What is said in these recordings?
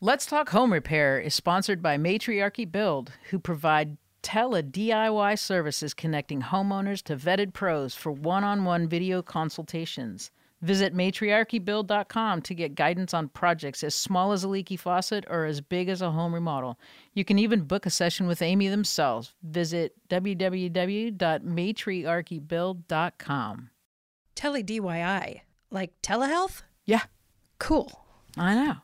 Let's Talk Home Repair is sponsored by Matriarchy Build, who provide tele DIY services connecting homeowners to vetted pros for one on one video consultations. Visit matriarchybuild.com to get guidance on projects as small as a leaky faucet or as big as a home remodel. You can even book a session with Amy themselves. Visit www.matriarchybuild.com. Tele DIY, like telehealth? Yeah, Cool. I know.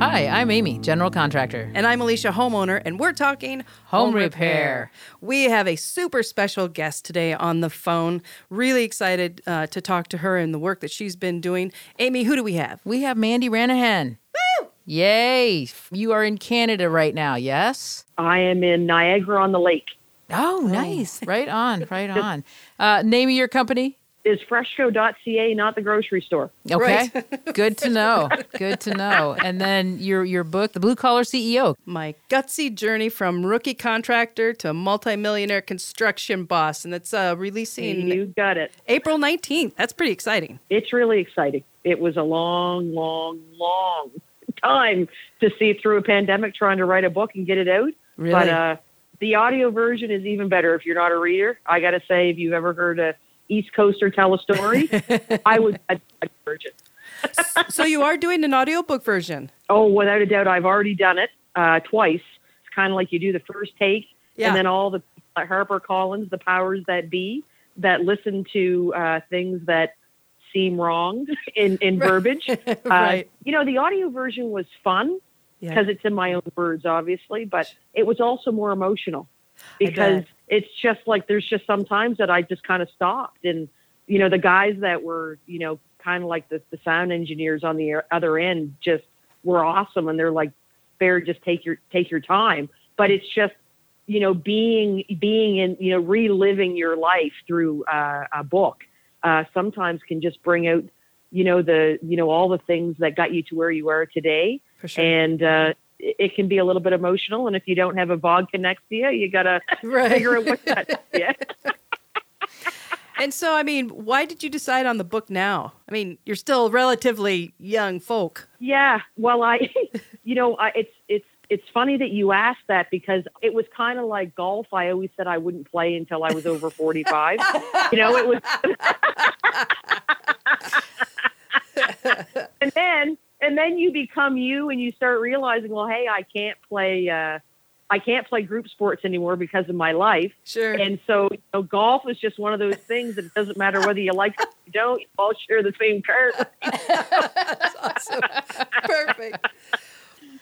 Hi, I'm Amy, general contractor. And I'm Alicia, homeowner, and we're talking Home repair. We have a super special guest today on the phone. Really excited uh, to talk to her and the work that she's been doing. Amy, who do we have? We have Mandy Rennehan. Woo! Yay! You are in Canada right now, yes? I am in Niagara on the Lake. Oh, nice. right on, right on. Uh, name of your company? Is freshco.ca not the grocery store? Okay. Good to know. Good to know. And then your your book, The Blue Collar CEO. My gutsy journey from rookie contractor to multimillionaire construction boss. And it's uh, releasing You got it. April 19th. That's pretty exciting. It's really exciting. It was a long, long, long time to see through a pandemic trying to write a book and get it out. Really? But uh, the audio version is even better if you're not a reader. I got to say, if you've ever heard a East Coaster tell a story, I would I'd, I'd it. so you are doing an audiobook version. Oh, without a doubt, I've already done it uh, twice. It's kind of like you do the first take, Yeah. and then all the uh, Harper Collins, the powers that be, that listen to uh, things that seem wrong in, in verbiage. Right. Uh, you know, the audio version was fun Yeah. because it's in my own words, obviously, but it was also more emotional because. It's just like there's just sometimes that I just kind of stopped. And you know the guys that were you know kind of like the, the sound engineers on the other end just were awesome. And they're like fair just take your take your time. But it's just you know being being in you know reliving your life through uh, a book uh, sometimes can just bring out you know the you know all the things that got you to where you are today. For sure. and uh, it can be a little bit emotional and if you don't have a vodka next to you you gotta Right. figure out what that yeah And so, I mean, why did you decide on the book now? I mean, you're still relatively young folk. Yeah, well, I, you know, I, it's it's it's funny that you asked that because it was kind of like golf. I always said I wouldn't play until I was over forty five. you know, it was, and then and then you become you, and you start realizing, well, hey, I can't play. Uh, I can't play group sports anymore because of my life. Sure. And so, you know, golf is just one of those things that it doesn't matter whether you like it or you don't. You all share the same cart. That's awesome. Perfect.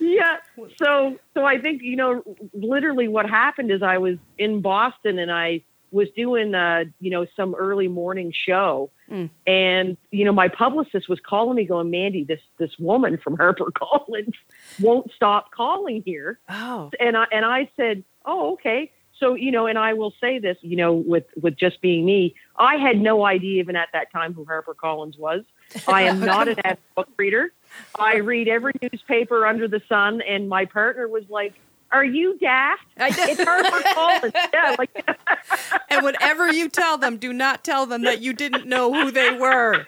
yeah so so i think you know literally what happened is i was in boston and i was doing uh you know some early morning show. Mm. and you know my publicist was calling me going mandy this this woman from harper collins won't stop calling here. Oh, and i and i said oh okay. So you know and i will say this you know with with just being me i had no idea even at that time who harper collins was. I am not an avid book reader. I read every newspaper under the sun and my partner was like are you daft? It's harper collins yeah like and whatever you tell them, do not tell them that you didn't know who they were.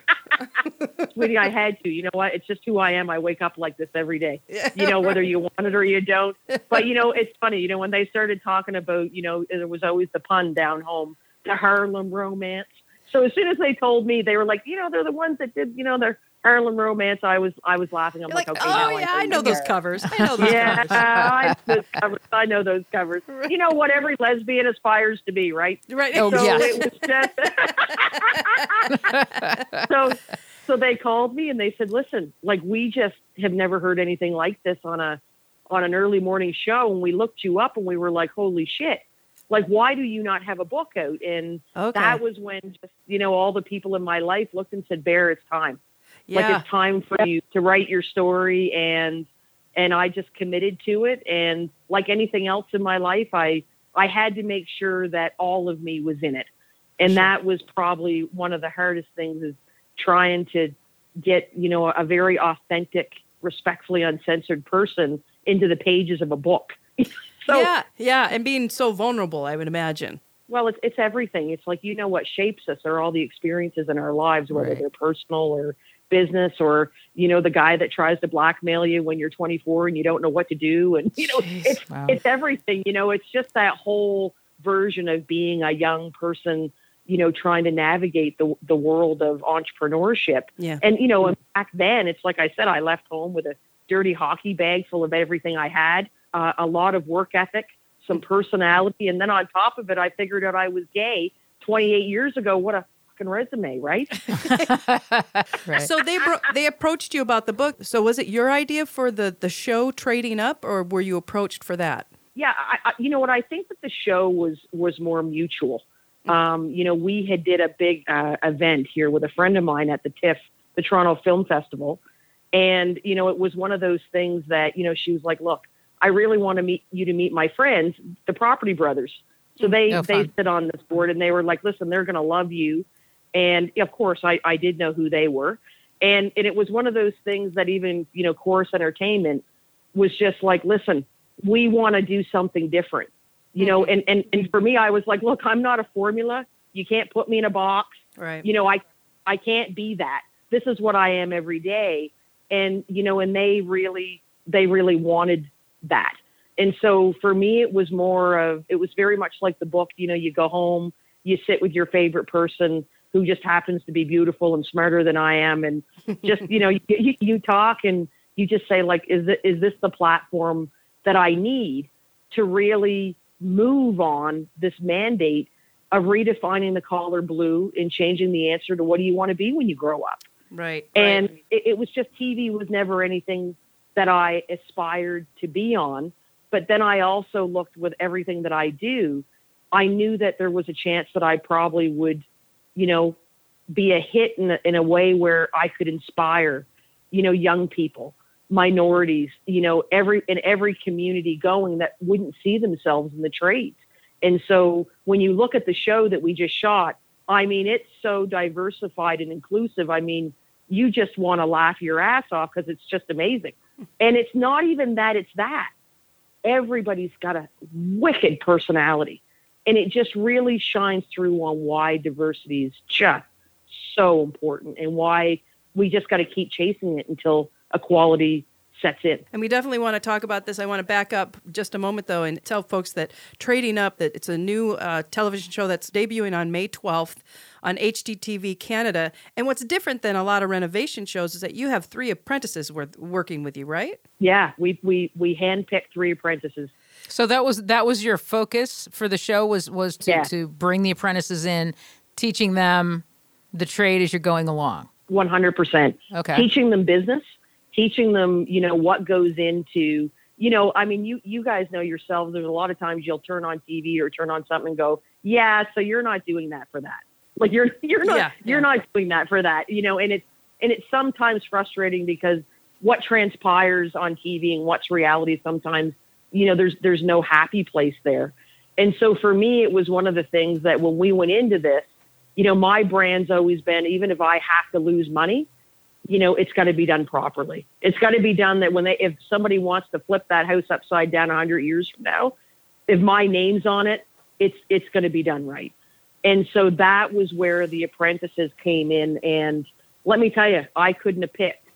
sweetie i had to. You know what? It's just who i am. I wake up like this every day. You know whether you want it or you don't. But you know it's funny. You know when they started talking about you know there was always the pun down home the Harlequin romance. So as soon as they told me they were like you know they're the ones that did you know their Harlequin romance i was i was laughing i'm You're like, like, okay oh yeah, I know those covers. I know those yeah, covers. I know those covers. I know those covers. You know what every lesbian aspires to be, right? Right. Oh, so yes. just so so they called me and they said listen like we just have never heard anything like this on a on an early morning show and we looked you up and we were like holy shit like why do you not have a book out and Okay. that was when just you know all the people in my life looked and said bear it's time like it's time for you to write your story and and I just committed to it and like anything else in my life I I had to make sure that all of me was in it. And that was probably one of the hardest things is trying to get you know a very authentic respectfully uncensored person into the pages of a book. So yeah, yeah, and being so vulnerable, I would imagine. well it's it's everything. It's like you know what shapes us are all the experiences in our lives whether Right. they're personal or business or you know the guy that tries to blackmail you when you're 24 and you don't know what to do and you know Jeez, it's wow. it's everything you know it's just that whole version of being a young person you know trying to navigate the the world of entrepreneurship Yeah. and you know and back then it's like I said I left home with a dirty hockey bag full of everything I had uh, a lot of work ethic some personality and then on top of it I figured out I was gay 28 years ago what a fucking resume right? Right. So they bro- they approached you about the book. So was it your idea for the the show Trading Up, or were you approached for that? yeah I, I, you know what? I think that the show was was more mutual. Um, you know we had did a big uh, event here with a friend of mine at the tiff the toronto film festival. And you know it was one of those things that you know she was like look i really want to meet you to meet my friends the property brothers. So they Oh, they sit on this board and they were like listen they're going to love you and of course I, I did know who they were. And and it was one of those things that even you know Corus Entertainment was just like listen we want to do something different. You know mm-hmm. and, and and for me i was like look i'm not a formula. You can't put me in a box. Right. you know i i can't be that. This is what i am every day. And you know and they really they really wanted that. And so for me it was more of it was very much like the book you know you go home you sit with your favorite person who just happens to be beautiful and smarter than i am and just you know you, you, talk and you just say like is it is this the platform that i need to really move on this mandate of redefining the collar blue and changing the answer to what do you want to be when you grow up Right. and it, it was just TV was never anything that I aspired to be on. But then I also looked with everything that I do, I knew that there was a chance that I probably would, you know, be a hit in a, in a way where I could inspire, you know, young people, minorities, you know, every in every community going that wouldn't see themselves in the trades. And so when you look at the show that we just shot, I mean, it's so diversified and inclusive. I mean, you just want to laugh your ass off because it's just amazing. And it's not even that it's that. Everybody's got a wicked personality. And it just really shines through on why diversity is just so important and why we just got to keep chasing it until equality sets in. And we definitely want to talk about this. I want to back up just a moment, though, and tell folks that Trading Up, that it's a new uh, television show that's debuting on May 12th on HGTV Canada. And what's different than a lot of renovation shows is that you have three apprentices wor- working with you, right? Yeah, we we we handpicked three apprentices. So that was that was your focus for the show was was to, Yeah. to bring the apprentices in, teaching them the trade as you're going along. One hundred percent. Okay. Teaching them business, teaching them, you know, what goes into, you know, I mean, you you guys know yourselves. There's a lot of times you'll turn on TV or turn on something and go, yeah, so you're not doing that for that. Like you're you're not Yeah, you're yeah. not doing that for that, you know. And it's and it's sometimes frustrating because what transpires on TV and what's reality sometimes, you know, there's there's no happy place there. And so for me, it was one of the things that when we went into this, you know, my brand's always been even if I have to lose money, you know, it's got to be done properly. It's got to be done that when they, if somebody wants to flip that house upside down a hundred years from now, if my name's on it, it's it's going to be done right. And so that was where the apprentices came in. And let me tell you, I couldn't have picked.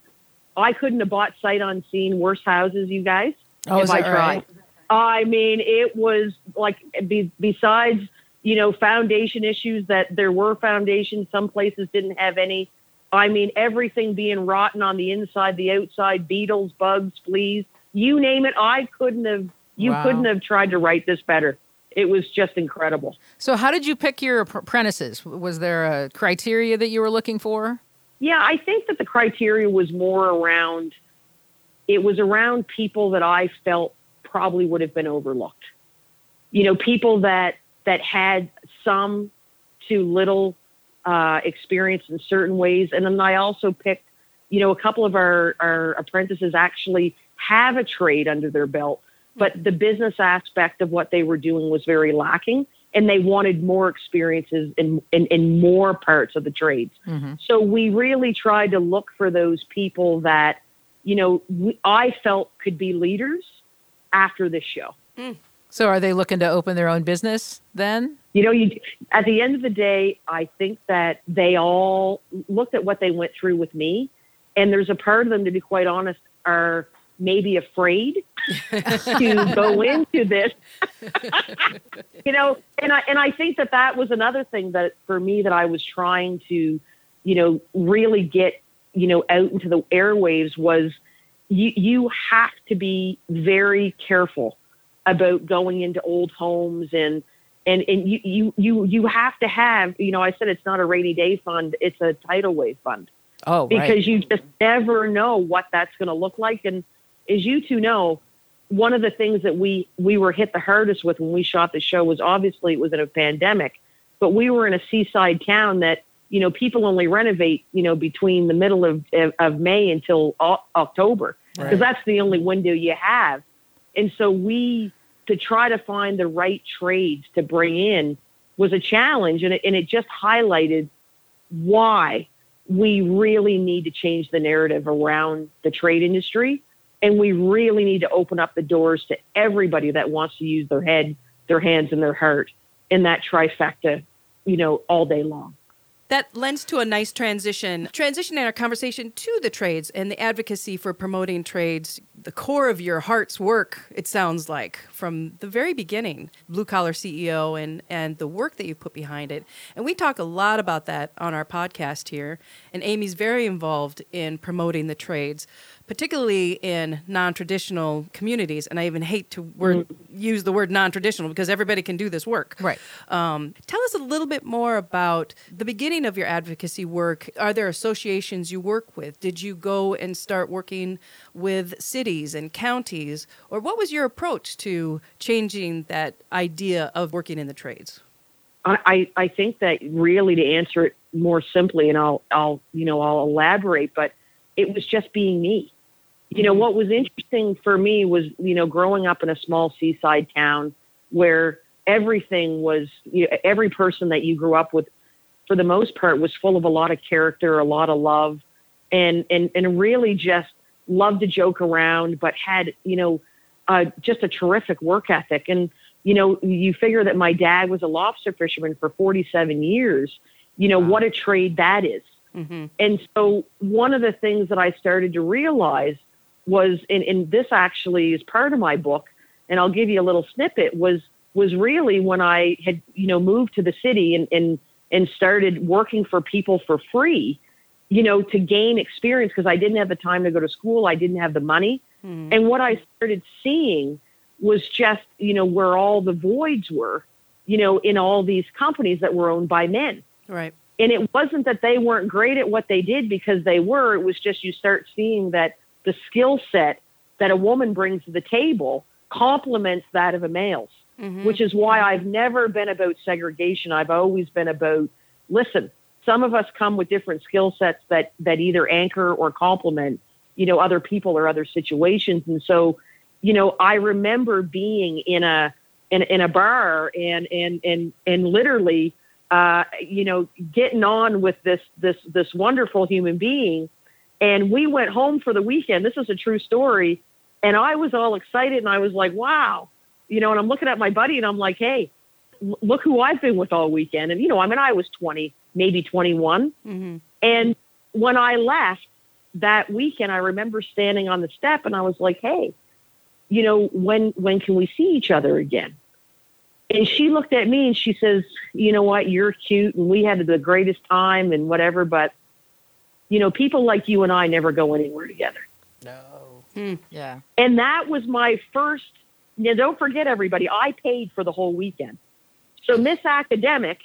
I couldn't have bought sight unseen worse houses, you guys, Oh, if I tried. right? I mean, it was like be, besides you know foundation issues that there were foundations. Some places didn't have any. I mean, everything being rotten on the inside, the outside, beetles, bugs, fleas, you name it. I couldn't have. You Wow. couldn't have tried to write this better. It was just incredible. So how did you pick your apprentices? Was there a criteria that you were looking for? Yeah, I think that the criteria was more around. It was around people that I felt probably would have been overlooked. You know, people that that had some to little uh, experience in certain ways, and then I also picked. You know, a couple of our our apprentices actually have a trade under their belt, but the business aspect of what they were doing was very lacking, and they wanted more experiences in in, in more parts of the trades. So we really tried to look for those people that, you know, we, I felt could be leaders after this show. Mm. So are they looking to open their own business then? You know, you at the end of the day, I think that they all looked at what they went through with me and there's a part of them, to be quite honest, are maybe afraid to go into this. you know, and I and I think that that was another thing that for me that I was trying to, you know, really get you know out into the airwaves was you you have to be very careful about going into old homes and and and you you you you have to have you know I said it's not a rainy day fund it's a tidal wave fund Oh, because right. you just never know what that's going to look like. And as you two know, one of the things that we we were hit the hardest with when we shot the show was obviously it was in a pandemic, but we were in a seaside town that you know people only renovate you know between the middle of of, May until October because Right. that's the only window you have. And so we to try to find the right trades to bring in was a challenge, and it, and it just highlighted why we really need to change the narrative around the trade industry and we really need to open up the doors to everybody that wants to use their head their hands and their heart in that trifecta you know all day long That lends to a nice transition. Transition in our conversation to the trades and the advocacy for promoting trades, the core of your heart's work, it sounds like, from the very beginning, Blue Collar CEO and, and the work that you put behind it. And we talk a lot about that on our podcast here. And Amy's very involved in promoting the trades, particularly in non traditional communities. And I even hate to word, use the word non traditional because everybody can do this work. Right. Um, tell us a little bit more about the beginning of your advocacy work. Are there associations you work with? Did you go and start working with cities and counties? Or what was your approach to changing that idea of working in the trades? I, I I think that really to answer it more simply and I'll I'll you know I'll elaborate but it was just being me you know what was interesting for me was you know growing up in a small seaside town where everything was you know, every person that you grew up with for the most part was full of a lot of character a lot of love and and and really just loved to joke around but had you know uh, just a terrific work ethic. And you know you figure that my dad was a lobster fisherman for 47 years you know what a trade that is. Mm-hmm. and so one of the things that I started to realize was, and, and this actually is part of my book, and I'll give you a little snippet, was was really when I had, you know, moved to the city and, and, and started working for people for free, you know, to gain experience because I didn't have the time to go to school. I didn't have the money. Hmm. And what I started seeing was just, you know, where all the voids were, you know, in all these companies that were owned by men. Right. And it wasn't that they weren't great at what they did because they were. It was just you start seeing that the skill set that a woman brings to the table complements that of a male's, which is why I've never been about segregation. I've always been about listen, some of us come with different skill sets that, that either anchor or complement, you know, other people or other situations. And so, you know, I remember being in a in, in a bar and and and and literally uh, you know, getting on with this this this wonderful human being. And we went home for the weekend. This is a true story. And I was all excited and I was like, wow. You know, and I'm looking at my buddy and I'm like, hey, look who I've been with all weekend. And, you know, I mean, I was 20, maybe 21. Mm-hmm. And when I left that weekend, I remember standing on the step and I was like, hey, you know, when when can we see each other again? And she looked at me and she says, you know what, you're cute and we had the greatest time and whatever, but you know, people like you and I never go anywhere together. No. Hmm. Yeah. And that was my first. Now, don't forget, everybody, I paid for the whole weekend. So, Miss Academic,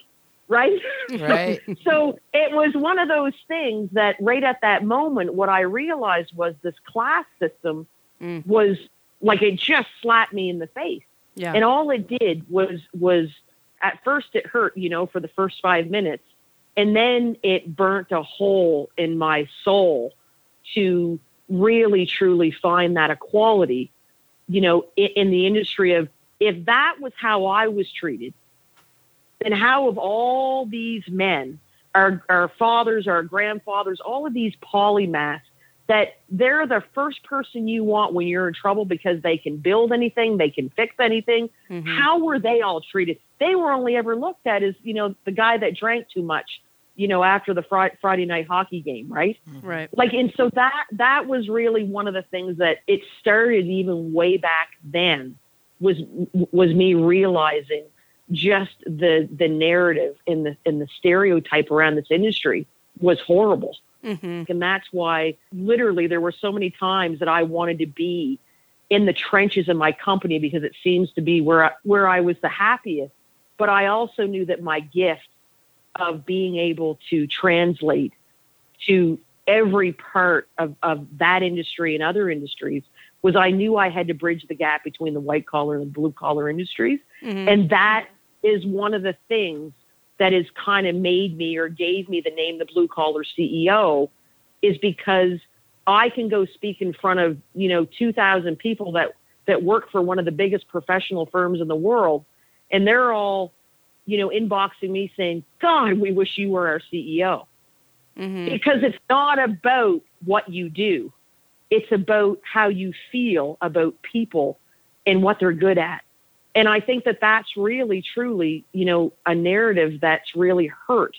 right? Right. so, it was one of those things that right at that moment, what I realized was this class system Mm. was like it just slapped me in the face. Yeah. And all it did was was at first it hurt, you know, for the first five minutes, and then it burnt a hole in my soul to really truly find that equality, you know, in, in the industry of if that was how I was treated, then how of all these men, our our fathers, our grandfathers, all of these polymaths that they're the first person you want when you're in trouble because they can build anything, they can fix anything. Mhm. How were they all treated? They were only ever looked at as, you know, the guy that drank too much, you know, after the fr- Friday night hockey game, right? Right. Like, and so that that was really one of the things that it started even way back then was was me realizing just the the narrative and the and the stereotype around this industry was horrible. Mm-hmm. And that's why literally there were so many times that I wanted to be in the trenches of my company because it seems to be where I, where I was the happiest. But I also knew that my gift of being able to translate to every part of, of that industry and other industries was I knew I had to bridge the gap between the white collar and blue collar industries. Mhm. And that is one of the things that has kind of made me or gave me the name the blue collar CEO is because I can go speak in front of, you know, 2000 people that that work for one of the biggest professional firms in the world and they're all, you know, inboxing me saying, "God, we wish you were our CEO." Mhm. because it's not about what you do. It's about how you feel about people and what they're good at. And I think that that's really, truly, you know, a narrative that's really hurt.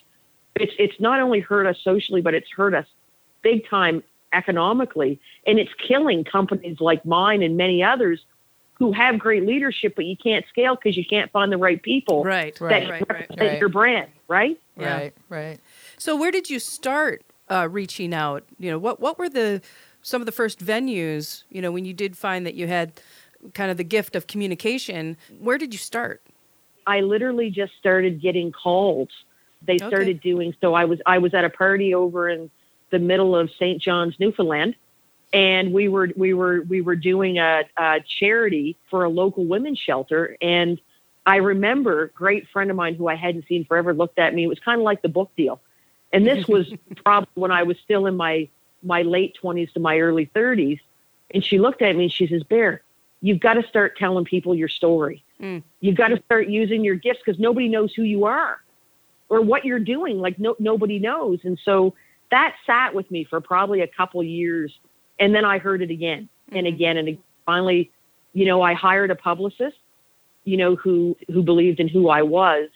It's it's not only hurt us socially, but it's hurt us big time economically, and it's killing companies like mine and many others who have great leadership, but you can't scale because you can't find the right people Right. Right. that Right. Right. represent Right. your brand, right? Yeah. Right, right. So where did you start uh, reaching out? You know, what what were the some of the first venues? You know, when you did find that you had kind of the gift of communication, where did you start? I literally just started getting calls. They Okay. started doing so. I was I was at a party over in the middle of St. John's, Newfoundland, and we were we were we were doing a, a charity for a local women's shelter. And I remember a great friend of mine who I hadn't seen forever looked at me. It was kind of like the book deal, and this was probably when I was still in my my late twenties to my early thirties. And she looked at me and she says, "Bear, you've got to start telling people your story." Hmm. You've got to start using your gifts because nobody knows who you are or what you're doing. Like no, nobody knows. And so that sat with me for probably a couple years. And then I heard it again and again. And finally, you know, I hired a publicist, you know, who, who believed in who I was.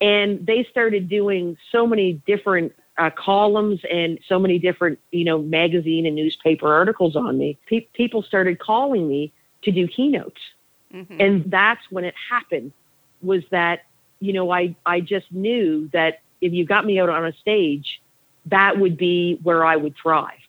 And they started doing so many different uh, columns and so many different, you know, magazine and newspaper articles on me. Pe- people started calling me to do keynotes Mhm. and that's when it happened was that you know i i just knew that if you got me out on a stage that would be where i would thrive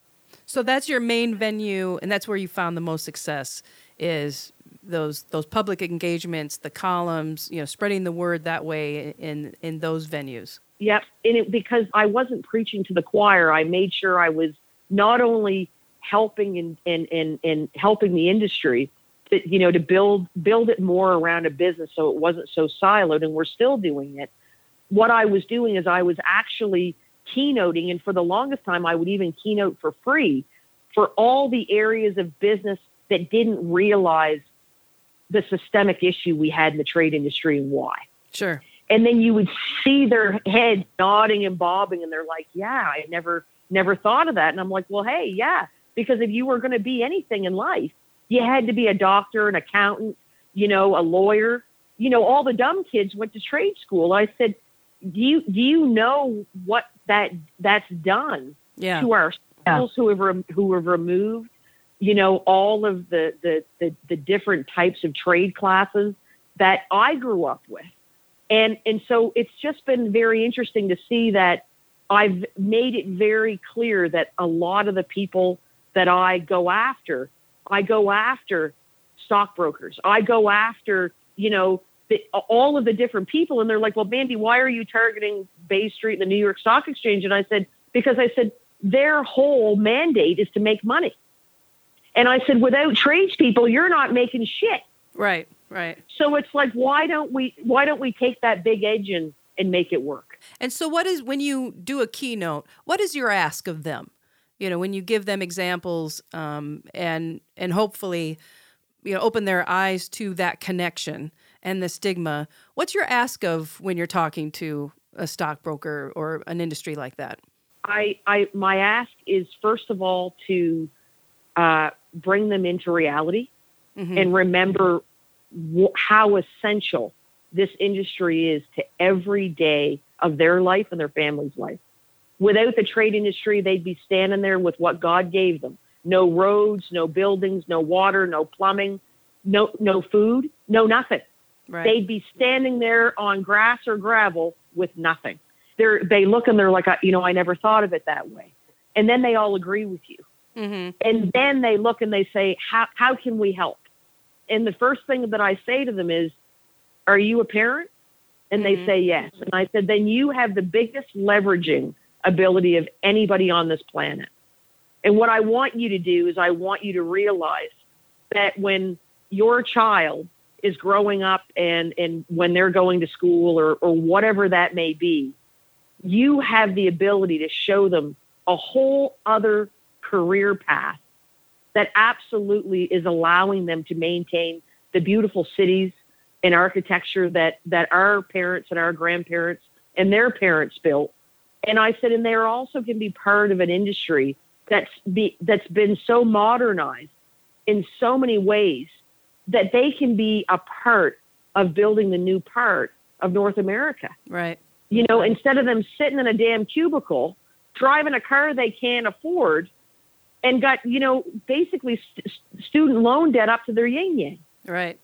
So that's your main venue, and that's where you found the most success. Is those those public engagements, the columns, you know, spreading the word that way in in those venues. yep and it because i wasn't preaching to the choir i made sure i was not only helping and and and, and helping the industry you know to build build it more around a business so it wasn't so siloed and we're still doing it what i was doing is i was actually keynoting and for the longest time i would even keynote for free for all the areas of business that didn't realize the systemic issue we had in the trade industry and why. Sure. and then you would see their head nodding and bobbing and they're like yeah i never never thought of that. And i'm like well hey yeah because if you were going to be anything in life you had to be a doctor an accountant you know a lawyer. You know all the dumb kids went to trade school. I said do you do you know what that that's done Yeah. to our schools who have rem- who have removed, you know, all of the, the the the different types of trade classes that I grew up with, and and so it's just been very interesting to see that I've made it very clear that a lot of the people that I go after, I go after stockbrokers, I go after you know. The, all of the different people, and they're like, "Well, Mandy, why are you targeting Bay Street and the New York Stock Exchange?" And I said, "Because I said their whole mandate is to make money. And I said, without tradespeople, you're not making shit. Right. Right. So it's like, why don't we, why don't we take that big edge and, and make it work? And so, what is when you do a keynote? What is your ask of them? You know, when you give them examples, um, and and hopefully, you know, open their eyes to that connection and the stigma. What's your ask of when you're talking to a stockbroker or an industry like that? I, I, my ask is first of all to uh, bring them into reality Mhm. and remember wh- how essential this industry is to every day of their life and their family's life. Without the trade industry, they'd be standing there with what God gave them. No roads, no buildings, no water, no plumbing, no no food, no nothing. Right. They'd be standing there on grass or gravel with nothing. They're, they look and they're like, you know, I never thought of it that way. And then they all agree with you. Mm-hmm. And then they look and they say, how, how can we help? And the first thing that I say to them is, are you a parent? And Mm-hmm. they say yes. And I said, then you have the biggest leveraging ability of anybody on this planet. And what I want you to do is I want you to realize that when your child is growing up and, and when they're going to school or, or whatever that may be, you have the ability to show them a whole other career path that absolutely is allowing them to maintain the beautiful cities and architecture that, that our parents and our grandparents and their parents built. And I said, and they also can be part of an industry that's be, that's been so modernized in so many ways that they can be a part of building the new part of North America. Right. You know, instead of them sitting in a damn cubicle, driving a car they can't afford, and got, you know, basically st- student loan debt up to their yin yang. Right.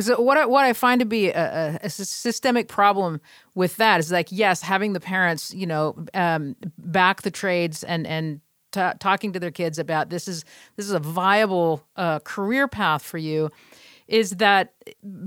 So what I, what I find to be a, a, a systemic problem with that is like yes, having the parents you know um, back the trades and and t- talking to their kids about this is this is a viable uh, career path for you. Is that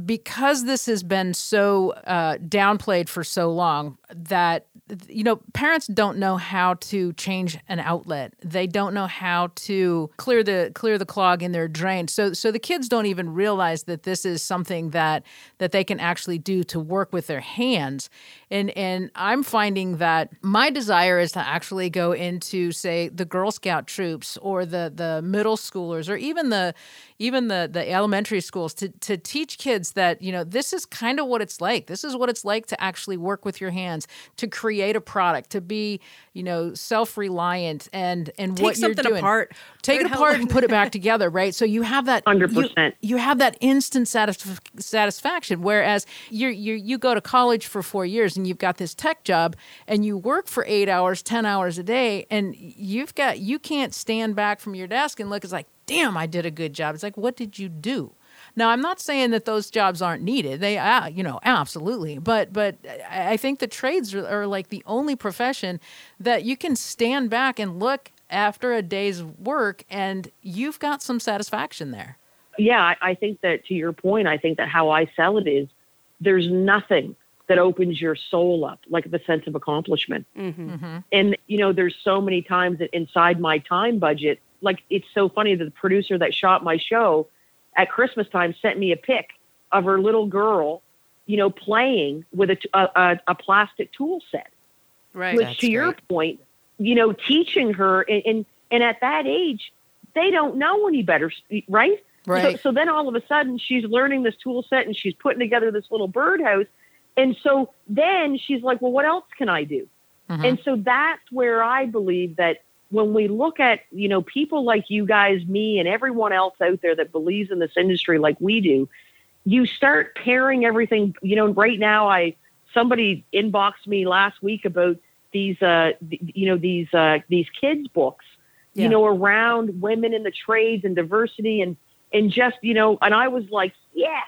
because this has been so uh, downplayed for so long that you know parents don't know how to change an outlet. They don't know how to clear the clear the clog in their drain. So so the kids don't even realize that this is something that that they can actually do to work with their hands. And and I'm finding that my desire is to actually go into say the Girl Scout troops or the the middle schoolers or even the even the the elementary schools to to teach kids that you know this is kind of what it's like. This is what it's like to actually work with your hands to create a product to be you know self-reliant and and Take what you're something doing. apart. take it apart and put it back together right? So you have that 100%. you, you have that instant satisf- satisfaction whereas you you you go to college for 4 years and you've got this tech job and you work for 8 hours 10 hours a day and you've got you can't stand back from your desk and look it's like damn I did a good job. It's like what did you do now, I'm not saying that those jobs aren't needed. They, uh, you know, absolutely. But, but I I think the trades are, are like the only profession that you can stand back and look after a day's work, and you've got some satisfaction there. yeah, I, I think that to your point, I think that how I sell it is there's nothing that opens your soul up like the sense of accomplishment. Mm-hmm. And, you know, there's so many times that inside my time budget, like it's so funny that the producer that shot my show at Christmas time sent me a pic of her little girl, you know, playing with a, a, a, a plastic tool set Right. which That's to your great. point, you know, teaching her and, and and at that age, they don't know any better, right? Right. So, so then all of a sudden she's learning this tool set and she's putting together this little birdhouse, and so then she's like, well, what else can I do? Mhm. And so that's where I believe that when we look at you know people like you guys, me, and everyone else out there that believes in this industry like we do, you start pairing everything. You know, right now I somebody inboxed me last week about these uh th- you know these uh these kids books Yeah. you know around women in the trades and diversity and and just you know and I was like yeah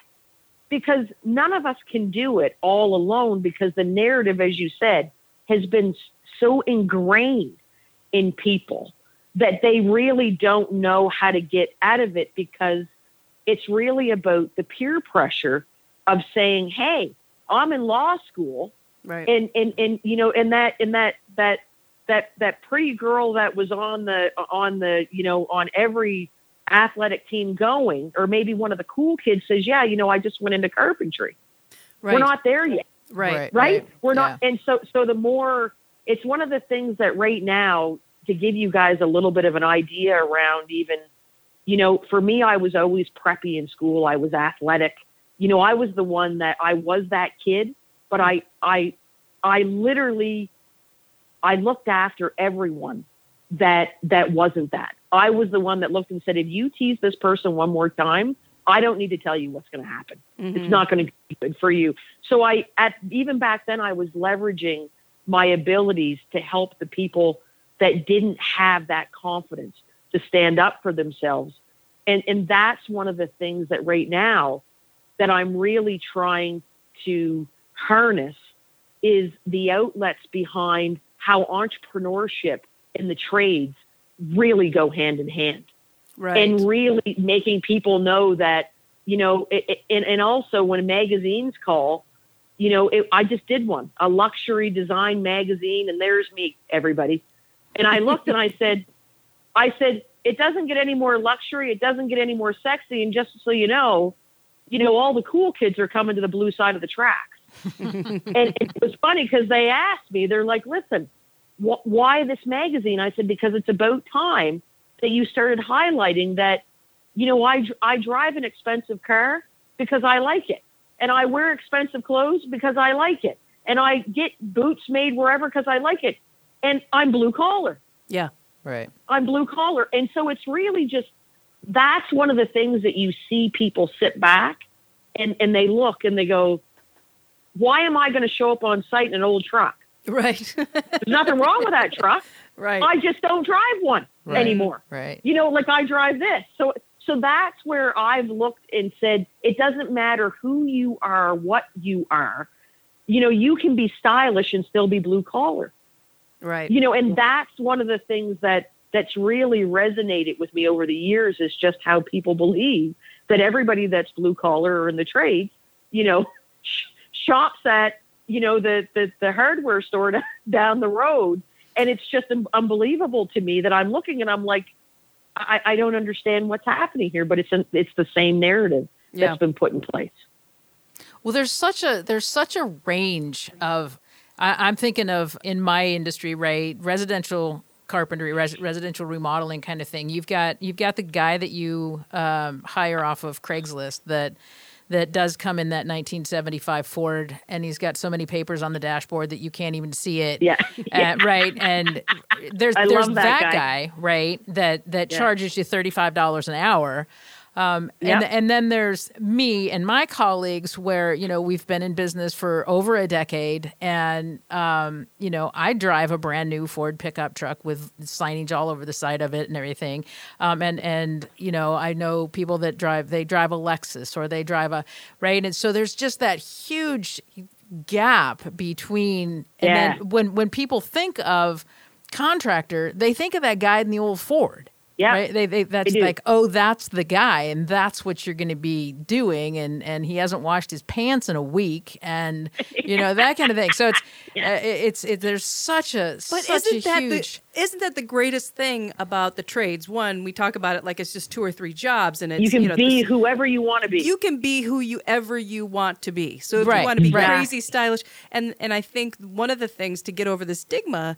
because none of us can do it all alone because the narrative as you said has been so ingrained in people that they really don't know how to get out of it because it's really about the peer pressure of saying hey I'm in law school. Right. and and and you know and that and that that that that pretty girl that was on the on the you know on every athletic team going or maybe one of the cool kids says yeah you know i just went into carpentry. Right. we're not there yet. Right. right, we're not and so so the more it's one of the things that right now to give you guys a little bit of an idea around even you know for me i was always preppy in school i was athletic you know i was the one that i was that kid but i i i literally i looked after everyone that that wasn't that i was the one that looked and said if you tease this person one more time i don't need to tell you what's going to happen Mhm. it's not going to be good for you. So I, at even back then, I was leveraging my abilities to help the people that didn't have that confidence to stand up for themselves. And, and that's one of the things that right now that I'm really trying to harness is the outlets behind how entrepreneurship and the trades really go hand in hand. Right. And really making people know that, you know, it, it, and, and also when magazines call, you know, it, I just did one, a luxury design magazine, and there's me, everybody. And I looked and I said, I said, it doesn't get any more luxury. It doesn't get any more sexy. And just so you know, you know, all the cool kids are coming to the blue side of the tracks. and it was funny because they asked me, they're like, listen, wh- why this magazine? I said, because it's about time that you started highlighting that, you know, I, I drive an expensive car because I like it. And I wear expensive clothes because I like it. And I get boots made wherever because I like it. And I'm blue collar. Yeah. Right. I'm blue collar. And so it's really just that's one of the things that you see people sit back and, and they look and they go, why am I going to show up on site in an old truck? Right. There's nothing wrong with that truck. right. I just don't drive one Right. anymore. Right. You know, like I drive this. So so that's where I've looked and said it doesn't matter who you are, what you are. You know, you can be stylish and still be blue collar. Right. You know, and that's one of the things that that's really resonated with me over the years is just how people believe that everybody that's blue collar or in the trades, you know, sh- shops at you know the, the the hardware store down the road, and it's just un- unbelievable to me that I'm looking and I'm like, I, I don't understand what's happening here, but it's an, it's the same narrative Yeah. that's been put in place. Well, there's such a there's such a range of. I, I'm thinking of in my industry, right? Residential carpentry, res, residential remodeling kind of thing. You've got you've got the guy that you um, hire off of Craigslist that that does come in that 1975 Ford, and he's got so many papers on the dashboard that you can't even see it. Yeah. Uh, right. And there's I there's that, that guy. guy. right? That that Yeah. charges you thirty five dollars an hour. Um, and, and then there's me and my colleagues where, you know, we've been in business for over a decade. And, um, you know, I drive a brand new Ford pickup truck with signage all over the side of it and everything. Um, and, and, you know, I know people that drive, they drive a Lexus or they drive a, right. And so there's just that huge gap between, and then when, when people think of contractor, they think of that guy in the old Ford. Yeah. Right? They, they, that's do. like, oh, that's the guy, and that's what you're going to be doing, and and he hasn't washed his pants in a week, and you know that kind of thing. So it's uh, it's it, there's such a But such isn't a that huge the isn't that the greatest thing about the trades? One, we talk about it like it's just two or three jobs, and it's You can know, be this- whoever you want to be. you can be who you ever you want to be. So if Right, you want to be right. crazy, stylish, and and I think one of the things to get over the stigma,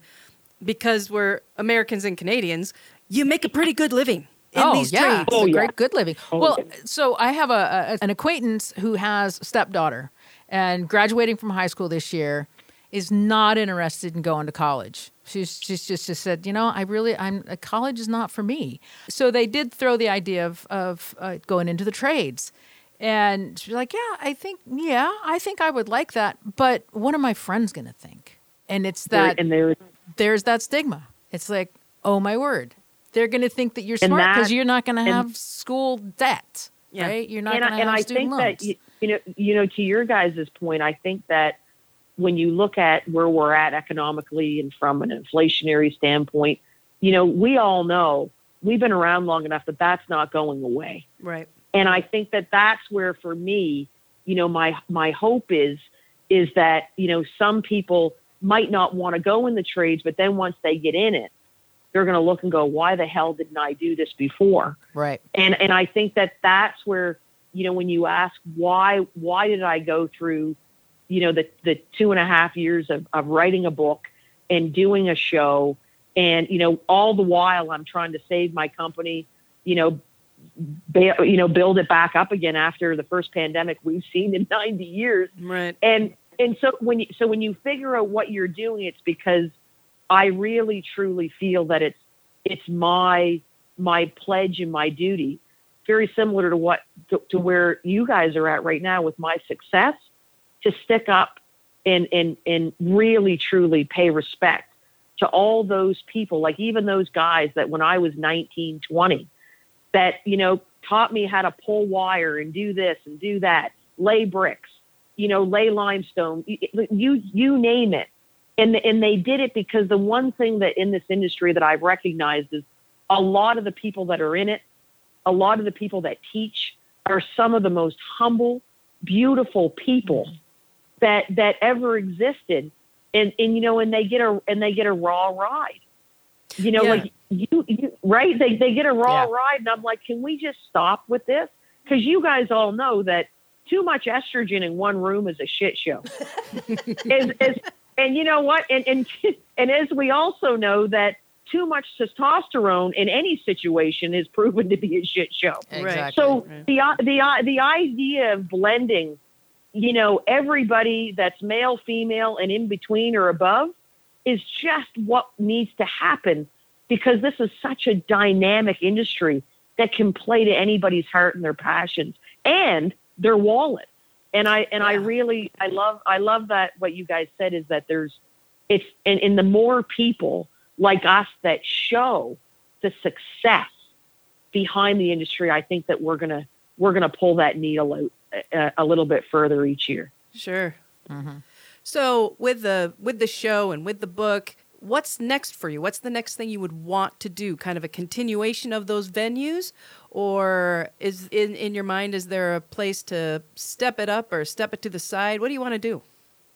because we're Americans and Canadians, you make a pretty good living in oh these yeah, trades. Oh, a yeah. great good living. Oh, well, yeah. so I have a, a an acquaintance who has a stepdaughter, and graduating from high school this year is not interested in going to college. She's she's just, just said, you know, I really I'm uh, college is not for me. So they did throw the idea of of uh, going into the trades. And she's like, yeah, I think, yeah, I think I would like that. But what are my friends going to think? And it's that and there there's that stigma. It's like, oh my word, they're going to think that you're And smart because you're not going to and- have school debt, Yeah. right? You're not and going I, to and have I student think loans. that you, you know you know to your guys' point, I think that when you look at where we're at economically and from an inflationary standpoint, you know we all know we've been around long enough that that's not going away. Right. And I think that that's where for me, you know, my my hope is is that you know some people might not want to go in the trades, but then once they get in it, they're going to look and go, why the hell didn't I do this before? right. and and I think that that's where you know when you ask why why did I go through you know the the two and a half years of, of writing a book and doing a show and you know all the while I'm trying to save my company you know ba- you know build it back up again after the first pandemic we've seen in 90 years Right. and and so when you so when you figure out what you're doing it's because i really truly feel that it's it's my my pledge and my duty very similar to what to, to where you guys are at right now with my success to stick up and and and really truly pay respect to all those people, like even those guys that when I was 19, 20, that you know taught me how to pull wire and do this and do that, lay bricks, you know, lay limestone, you you name it. And and they did it because the one thing that in this industry that I've recognized is a lot of the people that are in it, a lot of the people that teach are some of the most humble, beautiful people mm-hmm. that that ever existed. And and you know, and they get a and they get a raw ride. You know, Yeah. like you, you right? They they get a raw Yeah. ride, and I'm like, can we just stop with this? Because you guys all know that too much estrogen in one room is a shit show. is, is, and you know what? And and and as we also know that too much testosterone in any situation is proven to be a shit show. Exactly. So Right. the the the idea of blending, you know, everybody that's male, female, and in between or above, is just what needs to happen because this is such a dynamic industry that can play to anybody's heart and their passions and their wallet. And I and I really I love I love that what you guys said is that there's it's and, and the more people like us that show the success behind the industry, I think that we're gonna we're gonna pull that needle out a, a little bit further each year. Sure. Mhm. So with the with the show and with the book, what's next for you? What's the next thing you would want to do? Kind of a continuation of those venues, or is in in your mind is there a place to step it up or step it to the side? What do you want to do?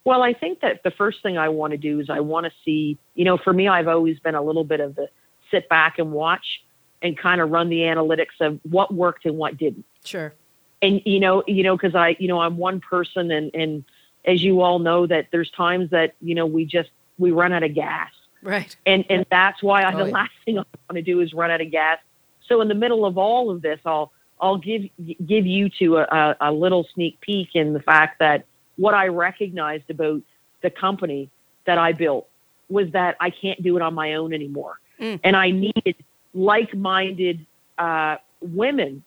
Well, I think that the first thing I want to do is I want to see, you know, for me, I've always been a little bit of the sit back and watch and kind of run the analytics of what worked and what didn't. Sure. And, you know, you know, cause I, you know, I'm one person and, and as you all know that there's times that, you know, we just, we run out of gas Right. and, and that's why I, Oh, the yeah. last thing I want to do is run out of gas. So in the middle of all of this, I'll, I'll give, give you to a, a, little sneak peek in the fact that what I recognized about the company that I built was that I can't do it on my own anymore. Mm. And I needed like-minded uh, women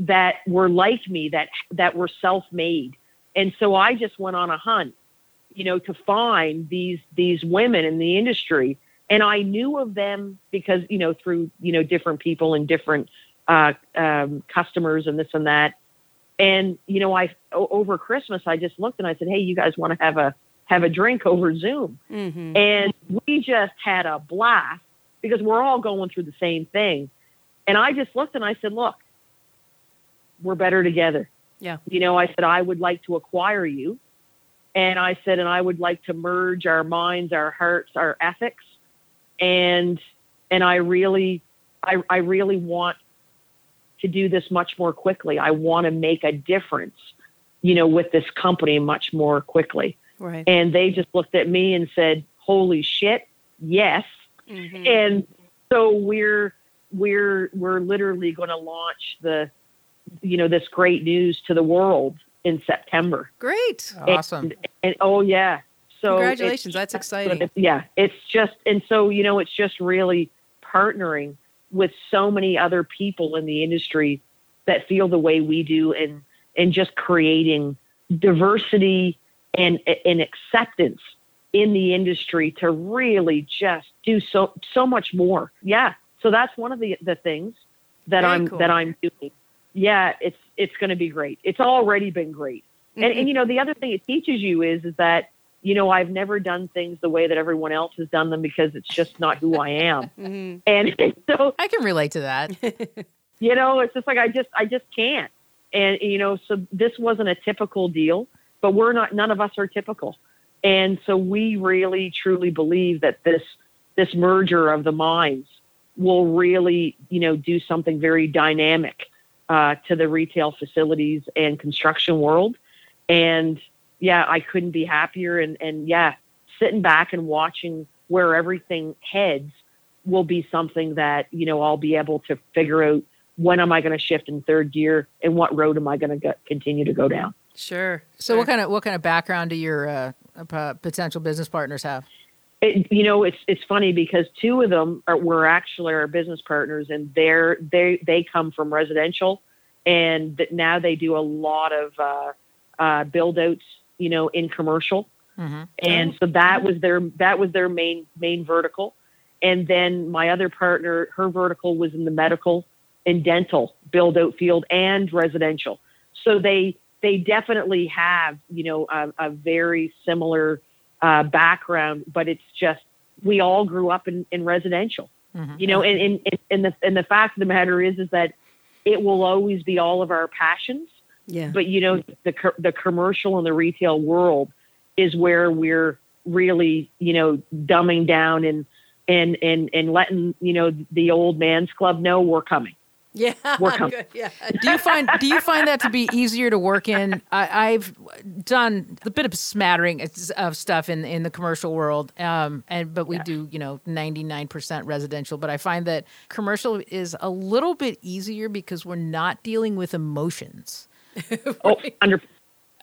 that were like me, that that were self-made. And so I just went on a hunt, you know, to find these these women in the industry. And I knew of them because, you know, through, you know, different people and different uh, um, customers and this and that. And you know, I over Christmas I just looked and I said, "Hey, you guys want to have a have a drink over Zoom?" Mm-hmm. And we just had a blast because we're all going through the same thing. And I just looked and I said, "Look, we're better together." Yeah. You know, I said I would like to acquire you, and I said, and I would like to merge our minds, our hearts, our ethics, and and I really, I I really want to do this much more quickly. I want to make a difference, you know, with this company much more quickly. Right. And they just looked at me and said, "Holy shit, yes!" Mhm. And so we're we're we're literally going to launch the, you know, this great news to the world in September. Great. Awesome. And, and oh yeah, so Congratulations. That's exciting. yeah, it's just and so you know, it's just really partnering with so many other people in the industry that feel the way we do, and and just creating diversity and and acceptance in the industry to really just do so so much more. Yeah, so that's one of the the things that Very I'm cool. that I'm doing. Yeah, it's it's going to be great. It's already been great. And, Mm-hmm. and you know the other thing it teaches you is is that you know I've never done things the way that everyone else has done them because it's just not who I am. Mhm. And so I can relate to that. you know it's just like I just I just can't. And you know so this wasn't a typical deal, but we're not none of us are typical. And so we really truly believe that this this merger of the minds will really you know do something very dynamic uh, to the retail facilities and construction world. And yeah, I couldn't be happier. And, and yeah, sitting back and watching where everything heads will be something that, you know, I'll be able to figure out when am I going to shift in third gear and what road am I going to continue to go down. Sure. So, what kind of what kind of background do your uh, potential business partners have? It, you know, it's it's funny because two of them are, were actually our business partners, and they're they they come from residential, and now they do a lot of uh, uh, build outs, you know, in commercial. and so that was their that was their main main vertical. And then my other partner, her vertical was in the medical and dental build out field and residential. So they they definitely have you know a, a very similar uh, background, but it's just we all grew up in, in residential. You know, and, and, and- and the and the fact of the matter is is that it will always be all of our passions Yeah. but you know the the commercial and the retail world is where we're really you know dumbing down and and and and letting you know the old man's club know we're coming yeah. Good. Yeah. do you find do you find that to be easier to work in? I, I've done a bit of smattering of stuff in in the commercial world, um, and but we do you know ninety nine percent residential. But I find that commercial is a little bit easier because we're not dealing with emotions. Oh, under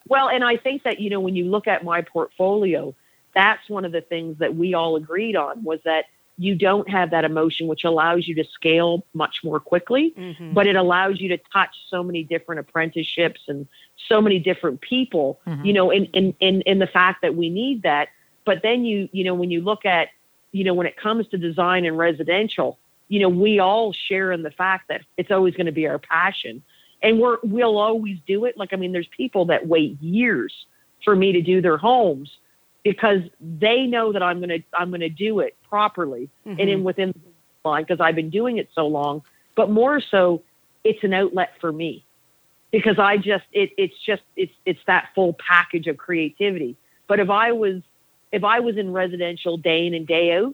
well and i think that you know when you look at my portfolio that's one of the things that we all agreed on was that you don't have that emotion which allows you to scale much more quickly mm-hmm. but it allows you to touch so many different apprenticeships and so many different people mm-hmm. you know in, in in in the fact that we need that. But then you you know when you look at you know when it comes to design and residential you know we all share in the fact that it's always going to be our passion. And we're we'll always do it. Like i mean there's people that wait years for me to do their homes because they know that i'm going to i'm going to do it properly and in mm-hmm. within the line because i've been doing it so long but more so it's an outlet for me because i just it, it's just it's it's that full package of creativity but if i was if i was in residential day in and day out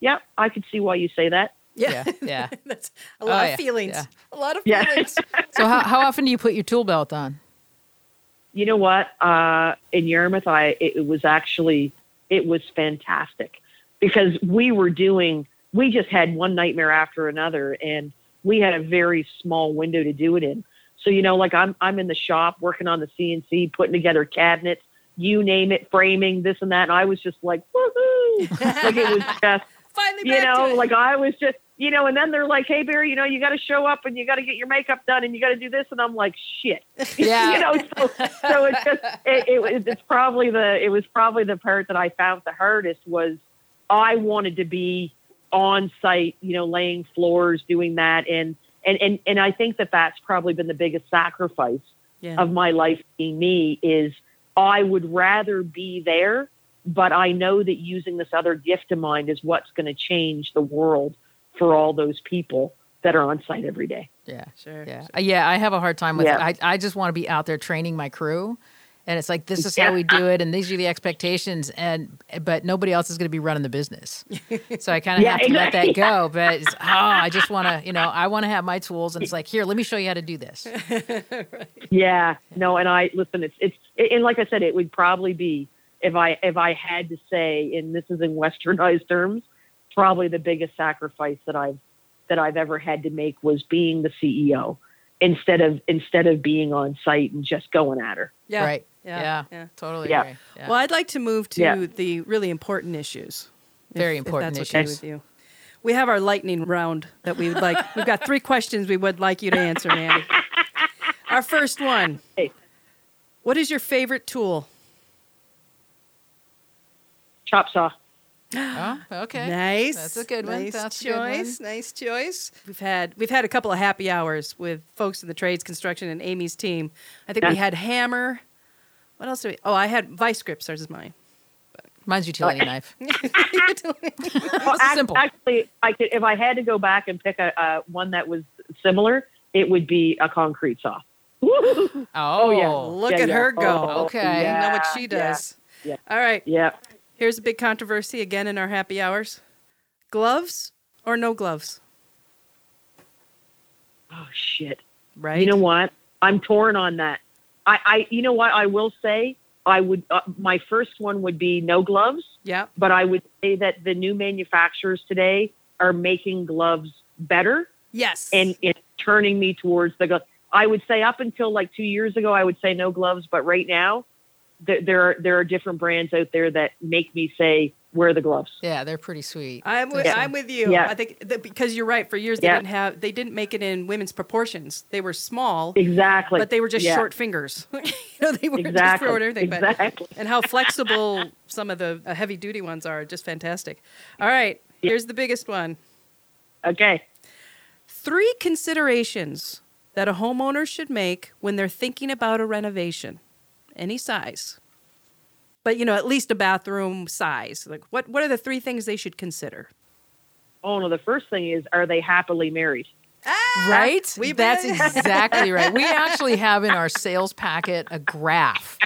yeah i could see why you say that Yeah. Yeah, yeah. That's a lot Oh, yeah, of feelings. yeah. A lot of Yeah. feelings. So how how often do you put your tool belt on? You know what? Uh, in Yarmouth, I it, it was actually it was fantastic because we were doing we just had one nightmare after another, and we had a very small window to do it in. So you know, like I'm I'm in the shop working on the CNC, putting together cabinets, you name it, framing this and that, and I was just like, woohoo! like it was just Finally you know, like I was just, you know, and then they're like, hey, Barry, you know, you got to show up and you got to get your makeup done and you got to do this. And I'm like, shit. Yeah. you know, so, so it's just, it, it, it's probably the, it was probably the part that I found the hardest was I wanted to be on site, you know, laying floors, doing that. And, and, and, and I think that that's probably been the biggest sacrifice yeah. of my life being me is I would rather be there, but I know that using this other gift of mine is what's going to change the world for all those people that are on site every day. Yeah, Sure, Yeah, Uh, yeah. I have a hard time with Yeah. it. I I just want to be out there training my crew, and it's like this is Yeah. how we do it, and these are the expectations, and but nobody else is going to be running the business. So I kind of Yeah, have to let that go. But it's, oh, I just want to, you know, I want to have my tools, and it's like here, let me show you how to do this. Yeah, no, and I listen. It's it's and like I said, it would probably be if I if I had to say, and this is in westernized terms, probably the biggest sacrifice that I've that I've ever had to make was being the CEO instead of instead of being on site and just going at her. yeah. Right? Yeah. Yeah. yeah. Totally. Yeah. Agree. Yeah. Well, I'd like to move to Yeah. the really important issues. if- Very if important that's okay issues. with you. We have our lightning round that we would like. We've got three questions we would like you to answer, Mandy. Our first one. Hey. What is your favorite tool? Chop saw. Oh, okay. Nice. That's a good one. Nice That's a good one. choice. Nice choice. We've had we've had a couple of happy hours with folks in the trades, construction, and Amy's team. I think we had Hammer. What else do we? Oh, I had Vice Grips. Ours is mine. Mine's utility Oh, knife. Well, It's simple. Actually, I could if I had to go back and pick a, a one that was similar, it would be a concrete saw. Woo! Oh. oh, yeah. Look Yeah, at yeah. her go. Oh, Okay. You know what yeah, she yeah, does. yeah. All right. Yeah. Here's a big controversy again in our happy hours. Gloves or no gloves? Oh shit. Right. You know what? I'm torn on that. I, I you know what? I will say I would. Uh, my first one would be no gloves, Yeah. but I would say that the new manufacturers today are making gloves better Yes. and it's turning me towards the glove. I would say up until like two years ago, I would say no gloves, but right now, there there are, there are different brands out there that make me say wear the gloves. Yeah, they're pretty sweet. I'm with, Yeah. I'm with you. Yeah. I think that because you're right. For years they Yeah. didn't have they didn't make it in women's proportions. They were small, Exactly. but they were just Yeah. short fingers. you know, they were just Exactly. throwing everything. But- Exactly. and how flexible some of the uh, heavy duty ones are, just fantastic. All right, here's the biggest one. Okay. Three considerations that a homeowner should make when they're thinking about a renovation, any size. But you know, at least a bathroom size. Like what what are the three things they should consider? Oh no, the first thing is, are they happily married? Ah, right? We That's bet. exactly right. We actually have in our sales packet a graph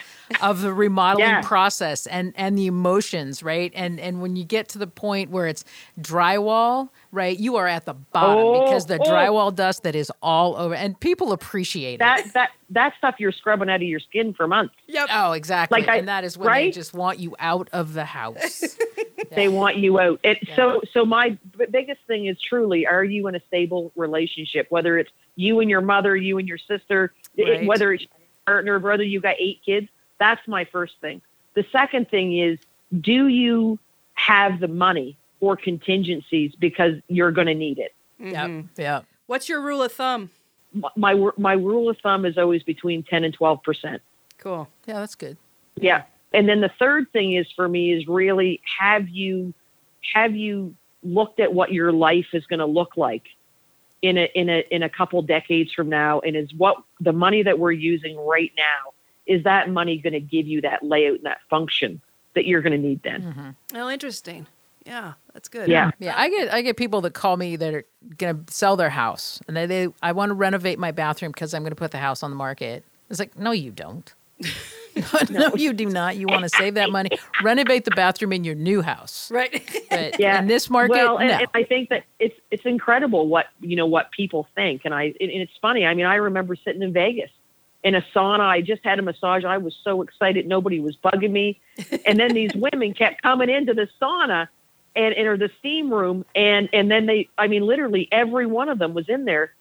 of the remodeling Yeah. process and and the emotions, right? And and when you get to the point where it's drywall, right, you are at the bottom Oh, because the oh. drywall dust that is all over and people appreciate it. That that that stuff you're scrubbing out of your skin for months. Yep. Oh, exactly. Like I- and that is when they just want you out of the house. They want you out. It, Yeah. So so my b- biggest thing is truly, are you in a stable relationship? Whether it's you and your mother, you and your sister, it- Right. whether it's your partner, brother, you got eight kids. That's my first thing. The second thing is, do you have the money for contingencies because you're going to need it? yep. Mhm. Yep. What's your rule of thumb? My- My my rule of thumb is always between ten and twelve percent. Cool. Yeah, that's good. Yeah. And then the third thing is for me is really have you have you looked at what your life is going to look like in a in a in a couple decades from now and is what the money that we're using right now is that money going to give you that layout and that function that you're going to need then. hmm Oh, interesting. Yeah, that's good. Yeah. Yeah, I get I get people that call me that are gonna sell their house and they, they I want to renovate my bathroom because I'm gonna put the house on the market. It's like, no, you don't. no, you do not. You want to save that money, renovate the bathroom in your new house. Right. But Yeah. in this market, well, and, no. and I think that it's it's incredible what you know what people think, and I and it's funny. I mean, I remember sitting in Vegas in a sauna. I just had a massage. I was so excited. Nobody was bugging me, and then these women kept coming into the sauna and, or the steam room, and and then they. I mean, literally every one of them was in there,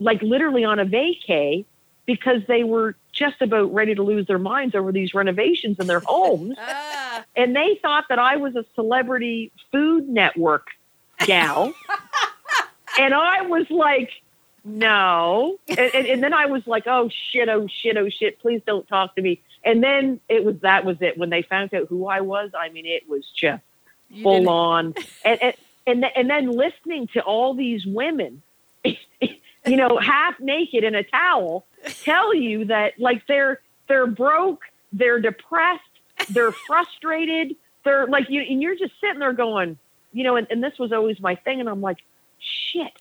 like literally on a vacay, because they were just about ready to lose their minds over these renovations in their homes ah, and they thought that I was a celebrity food network gal. and I was like, no. And, and, and then I was like, oh shit, oh shit, oh shit, please don't talk to me. And then it was that was it. When they found out who I was, I mean, it was just you full didn't- on. And, and, and, and then listening to all these women, you know, half naked in a towel, tell you that like they're they're broke, they're depressed, they're frustrated, they're like you, and you're just sitting there going, you know, and, and this was always my thing, and I'm like, shit,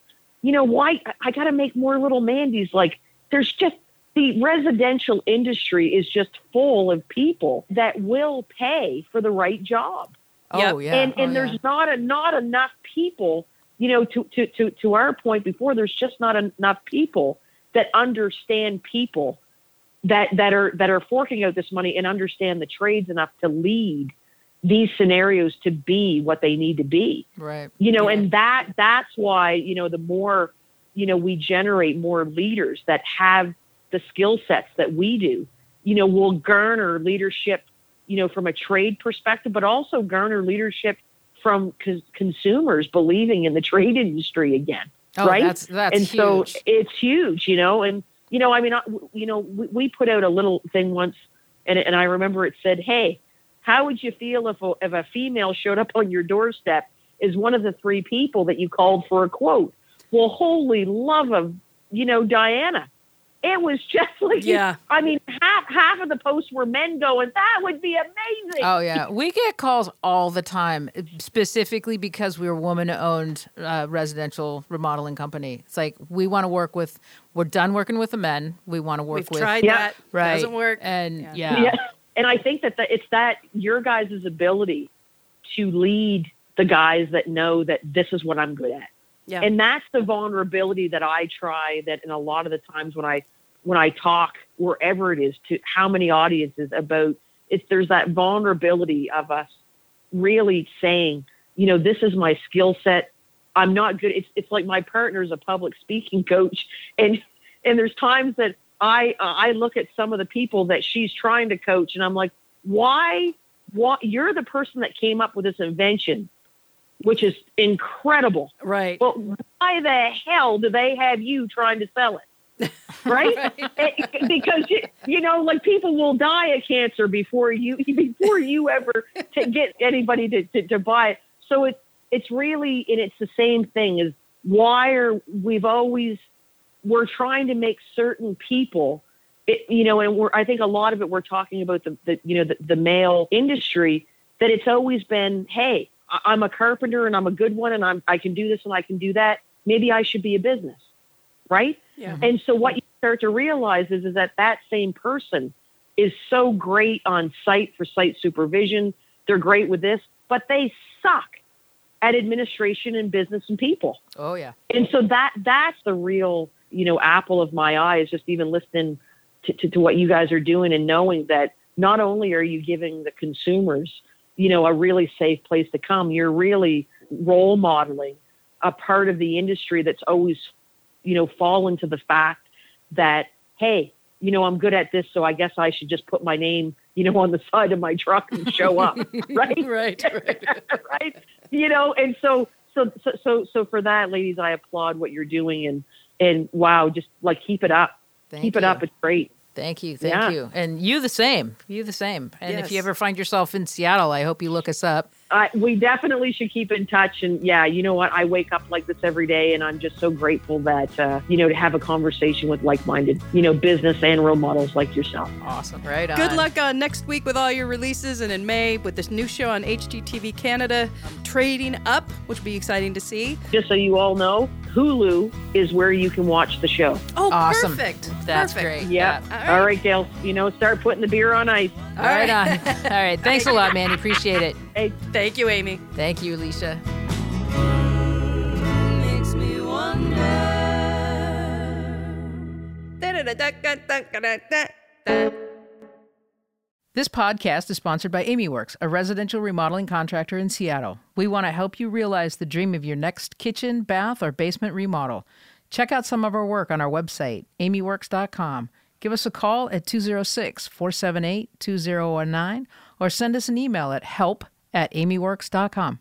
you know, why I, I got to make more little Mandy's? Like, there's just the residential industry is just full of people that will pay for the right job oh yeah, and oh, and there's yeah. not a, not enough people you know to, to to to our point before there's just not enough people that understand people that that are that are forking out this money and understand the trades enough to lead these scenarios to be what they need to be right. you know Yeah. and that that's why you know the more you know we generate more leaders that have the skill sets that we do you know will garner leadership you know from a trade perspective but also garner leadership from cons- consumers believing in the trade industry again Oh, right? that's that's and huge. so it's huge, you know. And you know, I mean, I- you know, we, we put out a little thing once, and and I remember it said, "Hey, how would you feel if a, if a female showed up on your doorstep as one of the three people that you called for a quote?" Well, holy love of you know Diana, it was just like Yeah. I mean, half half of the posts were men going, "That would be amazing." Oh yeah, we get calls all the time, specifically because we're a woman-owned uh, residential remodeling company. It's like we want to work with. We're done working with the men. We want to work We've with tried Yeah. that. right Doesn't work. And Yeah. yeah, Yeah. And I think that the, it's that your guys' ability to lead the guys that know that this is what I'm good at. Yeah. And that's the vulnerability that I try that in a lot of the times when I when I talk wherever it is to how many audiences about it's there's that vulnerability of us really saying, you know, this is my skill set. I'm not good. It's it's like my partner is a public speaking coach, and and there's times that I uh, I look at some of the people that she's trying to coach, and I'm like, why what you're the person that came up with this invention, which is incredible. Right. But why the hell do they have you trying to sell it? Right? It- because you, you know, like people will die of cancer before you before you ever to get anybody to, to, to buy it. So it's it's really and it's the same thing as why are we've always we're trying to make certain people it, you know, and we're, I think a lot of it we're talking about the, the you know the, the male industry that it's always been, hey, I- I'm a carpenter and I'm a good one and I'm I can do this and I can do that. Maybe I should be a business, right? Yeah. Mm-hmm. And so what you start to realize is is that that same person is so great on site for site supervision. They're great with this, but they suck at administration and business and people Oh yeah. and so that that's the real you know apple of my eye is just even listening to, to, to what you guys are doing and knowing that not only are you giving the consumers you know a really safe place to come you're really role modeling a part of the industry that's always you know fallen to the fact that hey you know i'm good at this so i guess i should just put my name you know on the side of my truck and show up right right. Right. right? You know, and so so so so so for that, ladies, I applaud what you're doing and and wow, just like keep it up. Thank keep it up. It's great. Thank you. Thank Yeah. you. And you the same. You the same. And if you ever find yourself in Seattle, I hope you look us up. I, we definitely should keep in touch. And yeah, you know what? I wake up like this every day, and I'm just so grateful that uh, you know to have a conversation with like-minded, you know, business and role models like yourself. Awesome. Right on. Good luck uh, next week with all your releases and in May with this new show on HGTV Canada, Trading Up, which will be exciting to see. Just so you all know, Hulu is where you can watch the show. Oh, Awesome. perfect. That's perfect. great. Yeah. All right. All right, Dale. You know, start putting the beer on ice. All right on. All right. Thanks a lot, Mandy. Appreciate it. Hey, Thank you, Amy. Thank you, Alicia. Makes me wonder. This podcast is sponsored by AmyWorks, a residential remodeling contractor in Seattle. We want to help you realize the dream of your next kitchen, bath, or basement remodel. Check out some of our work on our website, amyworks.com. Give us a call at 206 478 2019 or send us an email at help at amyworks.com.